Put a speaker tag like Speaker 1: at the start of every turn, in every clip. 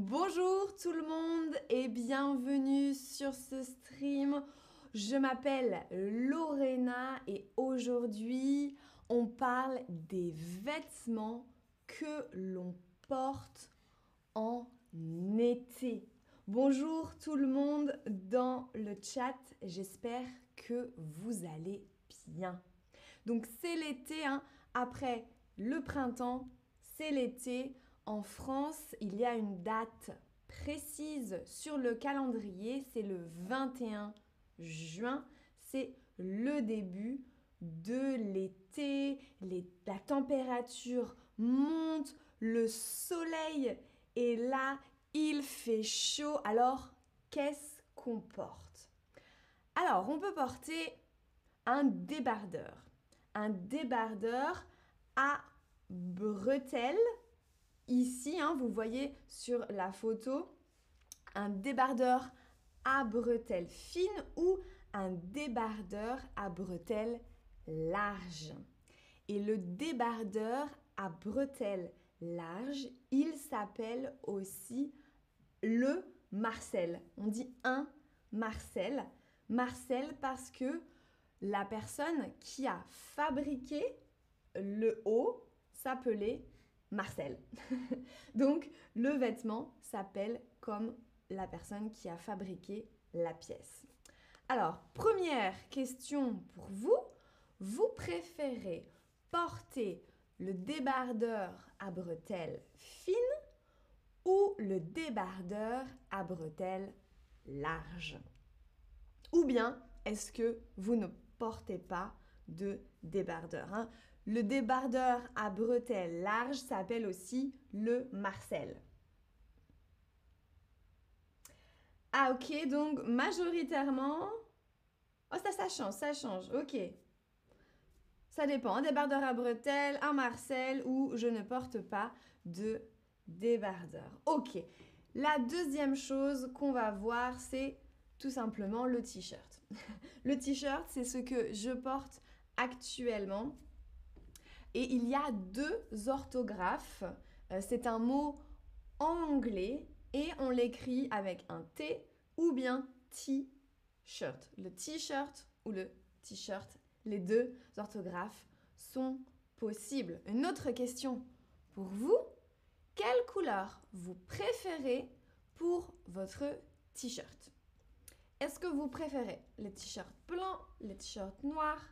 Speaker 1: Bonjour tout le monde et bienvenue sur ce stream. Je m'appelle Lorena et aujourd'hui on parle des vêtements que l'on porte en été. Bonjour tout le monde dans le chat, j'espère que vous allez bien. Donc c'est l'été, hein. après le printemps, c'est l'été. En France, il y a une date précise sur le calendrier, c'est le 21 juin, c'est le début de l'été, la température monte, le soleil est là, il fait chaud. Alors, qu'est-ce qu'on porte? Alors, on peut porter un débardeur. Un débardeur à bretelles Ici, hein, vous voyez sur la photo un débardeur à bretelles fines ou un débardeur à bretelles larges. Et le débardeur à bretelles larges, il s'appelle aussi le Marcel. On dit un Marcel. Marcel parce que la personne qui a fabriqué le haut s'appelait Marcel. Donc le vêtement s'appelle comme la personne qui a fabriqué la pièce. Alors, première question pour vous. Vous préférez porter le débardeur à bretelles fines ou le débardeur à bretelles larges? Ou bien est-ce que vous ne portez pas de débardeur hein? Le débardeur à bretelles larges s'appelle aussi le Marcel. Ah ok, donc majoritairement... Oh ça, ça change, ça change, ok. Ça dépend, un débardeur à bretelles, un Marcel ou je ne porte pas de débardeur. Ok, la deuxième chose qu'on va voir, c'est tout simplement le t-shirt. le t-shirt, c'est ce que je porte actuellement. Et il y a deux orthographes. Euh, c'est un mot en anglais et on l'écrit avec un T ou bien T-shirt. Le T-shirt ou le T-shirt, les deux orthographes sont possibles. Une autre question pour vous, quelle couleur vous préférez pour votre T-shirt? Est-ce que vous préférez les t-shirts blancs, les t-shirts noirs,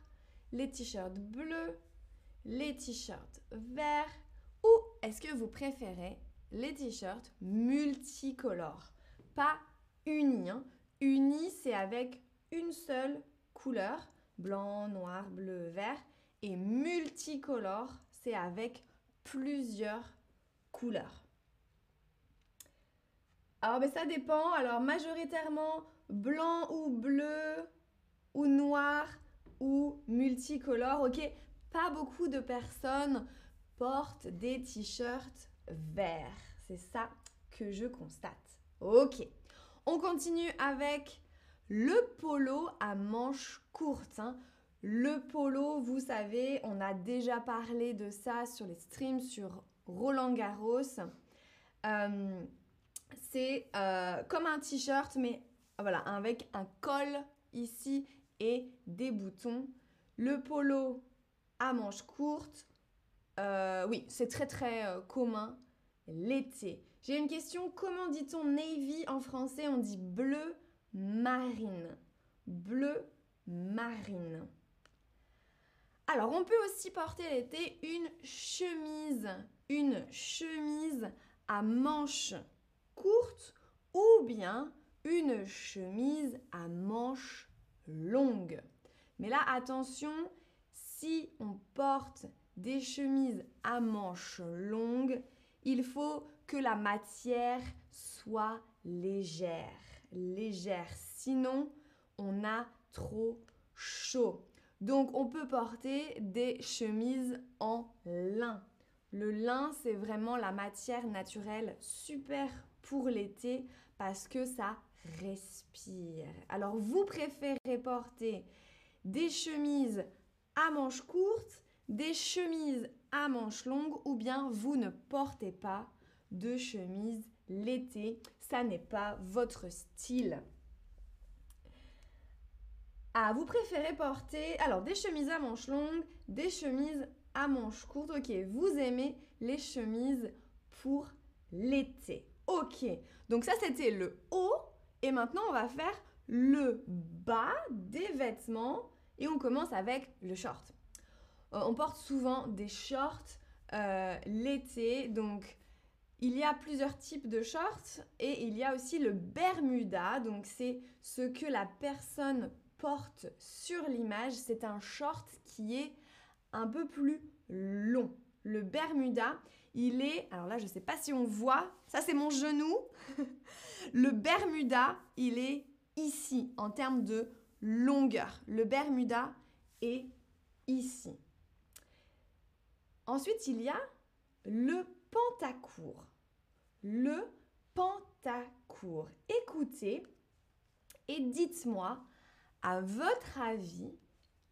Speaker 1: les t-shirts bleus, les t-shirts verts ou est-ce que vous préférez les t-shirts multicolores? Pas unis. Hein. Unis, c'est avec une seule couleur, blanc, noir, bleu, vert. Et multicolore, c'est avec plusieurs couleurs. Alors, ben, ça dépend. Alors, majoritairement, blanc ou bleu ou noir ou multicolore. Ok, pas beaucoup de personnes portent des t-shirts verts. C'est ça que je constate. Ok, on continue avec le polo à manches courtes. Hein. Le polo, vous savez, on a déjà parlé de ça sur les streams sur Roland Garros. Euh, c'est euh, comme un t-shirt, mais voilà, avec un col ici et des boutons. Le polo, à manches courtes. Euh, oui, c'est très très euh, commun l'été. J'ai une question, comment dit-on navy en français? On dit bleu marine. Bleu marine. Alors, on peut aussi porter l'été une chemise. Une chemise à manches courtes ou bien une chemise à manches longues. Mais là, attention, porte des chemises à manches longues, il faut que la matière soit légère. Légère, sinon on a trop chaud. Donc on peut porter des chemises en lin. Le lin, c'est vraiment la matière naturelle super pour l'été parce que ça respire. Alors vous préférez porter des chemises à manches courtes, des chemises à manches longues ou bien vous ne portez pas de chemise l'été. Ça n'est pas votre style. Ah, vous préférez porter alors des chemises à manches longues, des chemises à manches courtes. Ok, vous aimez les chemises pour l'été. Ok, donc ça c'était le haut et maintenant on va faire le bas des vêtements et on commence avec le short. Euh, on porte souvent des shorts euh, l'été, donc il y a plusieurs types de shorts et il y a aussi le Bermuda, donc c'est ce que la personne porte sur l'image. C'est un short qui est un peu plus long. Le Bermuda, il est, alors là je ne sais pas si on voit, ça c'est mon genou. le Bermuda, il est ici en termes de longueur. Le Bermuda est ici. Ensuite, il y a le pentacourt. Le pentacourt. Écoutez et dites-moi, à votre avis,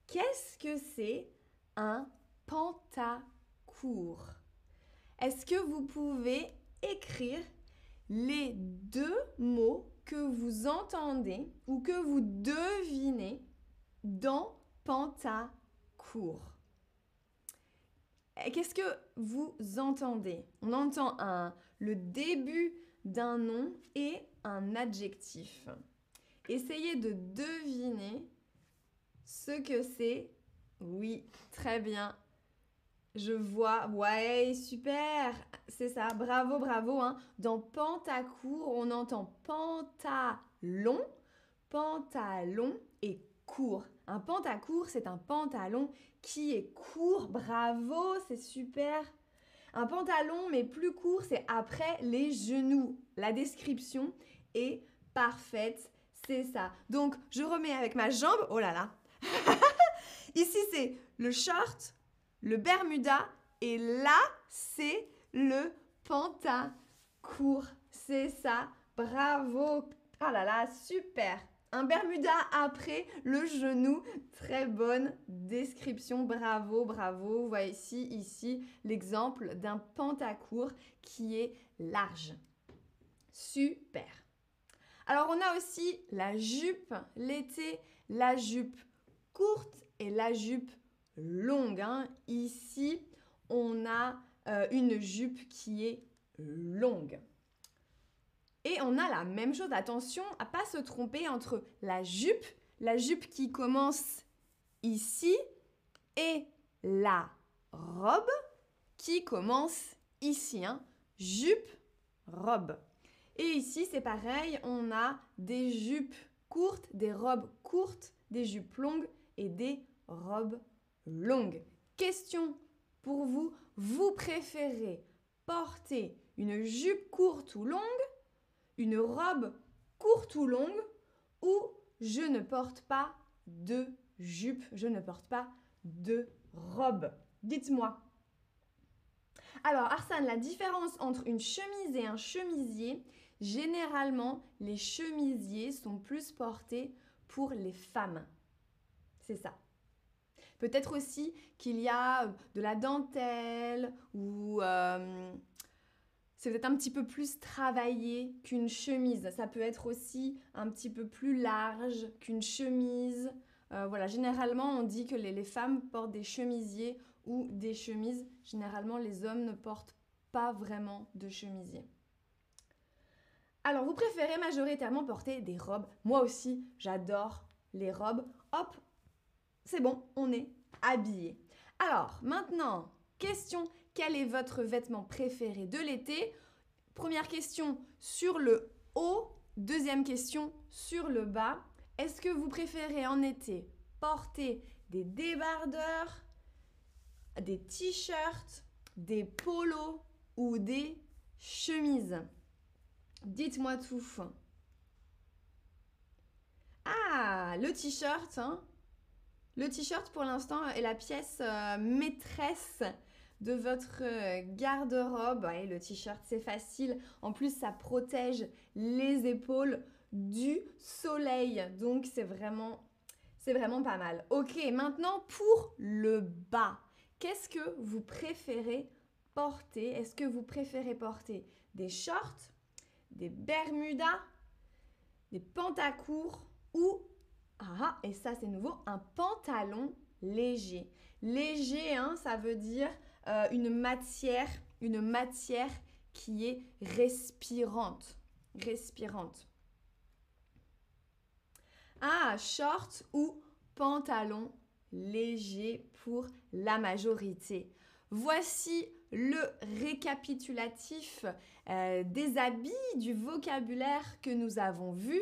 Speaker 1: qu'est-ce que c'est un pentacourt? Est-ce que vous pouvez écrire les deux mots que vous entendez ou que vous devinez dans pentacourt? Qu'est-ce que vous entendez? On entend un, le début d'un nom et un adjectif. Essayez de deviner ce que c'est. Oui, très bien. Je vois. Ouais, super. C'est ça. Bravo, bravo. Hein. Dans pantacourt, on entend pantalon, pantalon et court. Un pantacourt, c'est un pantalon qui est court. Bravo, c'est super. Un pantalon, mais plus court, c'est après les genoux. La description est parfaite. C'est ça. Donc, je remets avec ma jambe. Oh là là. Ici, c'est le short, le bermuda. Et là, c'est le pantacourt. C'est ça. Bravo. Oh là là, super. Un Bermuda après le genou. Très bonne description. Bravo, bravo. Vous voyez ici, ici l'exemple d'un pantacourt qui est large. Super. Alors on a aussi la jupe l'été, la jupe courte et la jupe longue. Hein. Ici, on a euh, une jupe qui est longue. Et on a la même chose, attention à pas se tromper entre la jupe, la jupe qui commence ici, et la robe qui commence ici. Hein. Jupe, robe. Et ici, c'est pareil, on a des jupes courtes, des robes courtes, des jupes longues et des robes longues. Question pour vous, vous préférez porter une jupe courte ou longue une robe courte ou longue ou je ne porte pas de jupe, je ne porte pas de robe. Dites-moi. Alors Arsène, la différence entre une chemise et un chemisier, généralement les chemisiers sont plus portés pour les femmes. C'est ça. Peut-être aussi qu'il y a de la dentelle ou euh, c'est peut-être un petit peu plus travaillé qu'une chemise. Ça peut être aussi un petit peu plus large qu'une chemise. Euh, voilà, généralement, on dit que les, femmes portent des chemisiers ou des chemises. Généralement, les hommes ne portent pas vraiment de chemisier. Alors, vous préférez majoritairement porter des robes. Moi aussi, j'adore les robes. Hop, c'est bon, on est habillé. Alors, maintenant, question quel est votre vêtement préféré de l'été? Première question sur le haut. Deuxième question sur le bas. Est-ce que vous préférez en été porter des débardeurs, des t-shirts, des polos ou des chemises? Dites-moi tout. Ah, le t-shirt. Hein le t-shirt pour l'instant est la pièce euh, maîtresse de votre euh, garde-robe. Le t-shirt, c'est facile. En plus, ça protège les épaules du soleil. Donc, c'est vraiment, pas mal. Ok, maintenant pour le bas. Qu'est-ce que vous préférez porter? Est-ce que vous préférez porter des shorts, des bermudas, des pantacourts ou, ah, et ça c'est nouveau, un pantalon léger? Léger, hein, ça veut dire euh, une matière, qui est respirante. Respirante. Ah, short ou pantalon léger pour la majorité. Voici le récapitulatif euh, des habits, du vocabulaire que nous avons vu.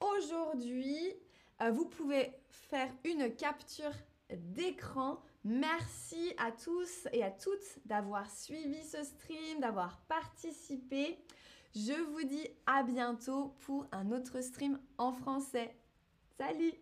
Speaker 1: Aujourd'hui, euh, vous pouvez faire une capture d'écran. Merci à tous et à toutes d'avoir suivi ce stream, d'avoir participé. Je vous dis à bientôt pour un autre stream en français. Salut